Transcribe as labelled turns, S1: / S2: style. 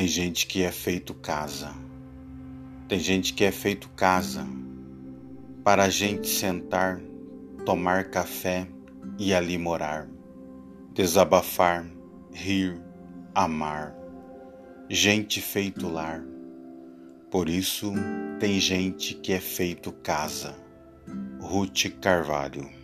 S1: Tem gente que é feito casa. Tem gente que é feito casa para a gente sentar, tomar café e ali morar, desabafar, rir, amar. Gente feito lar. Por isso tem gente que é feito casa. Ruth Carvalho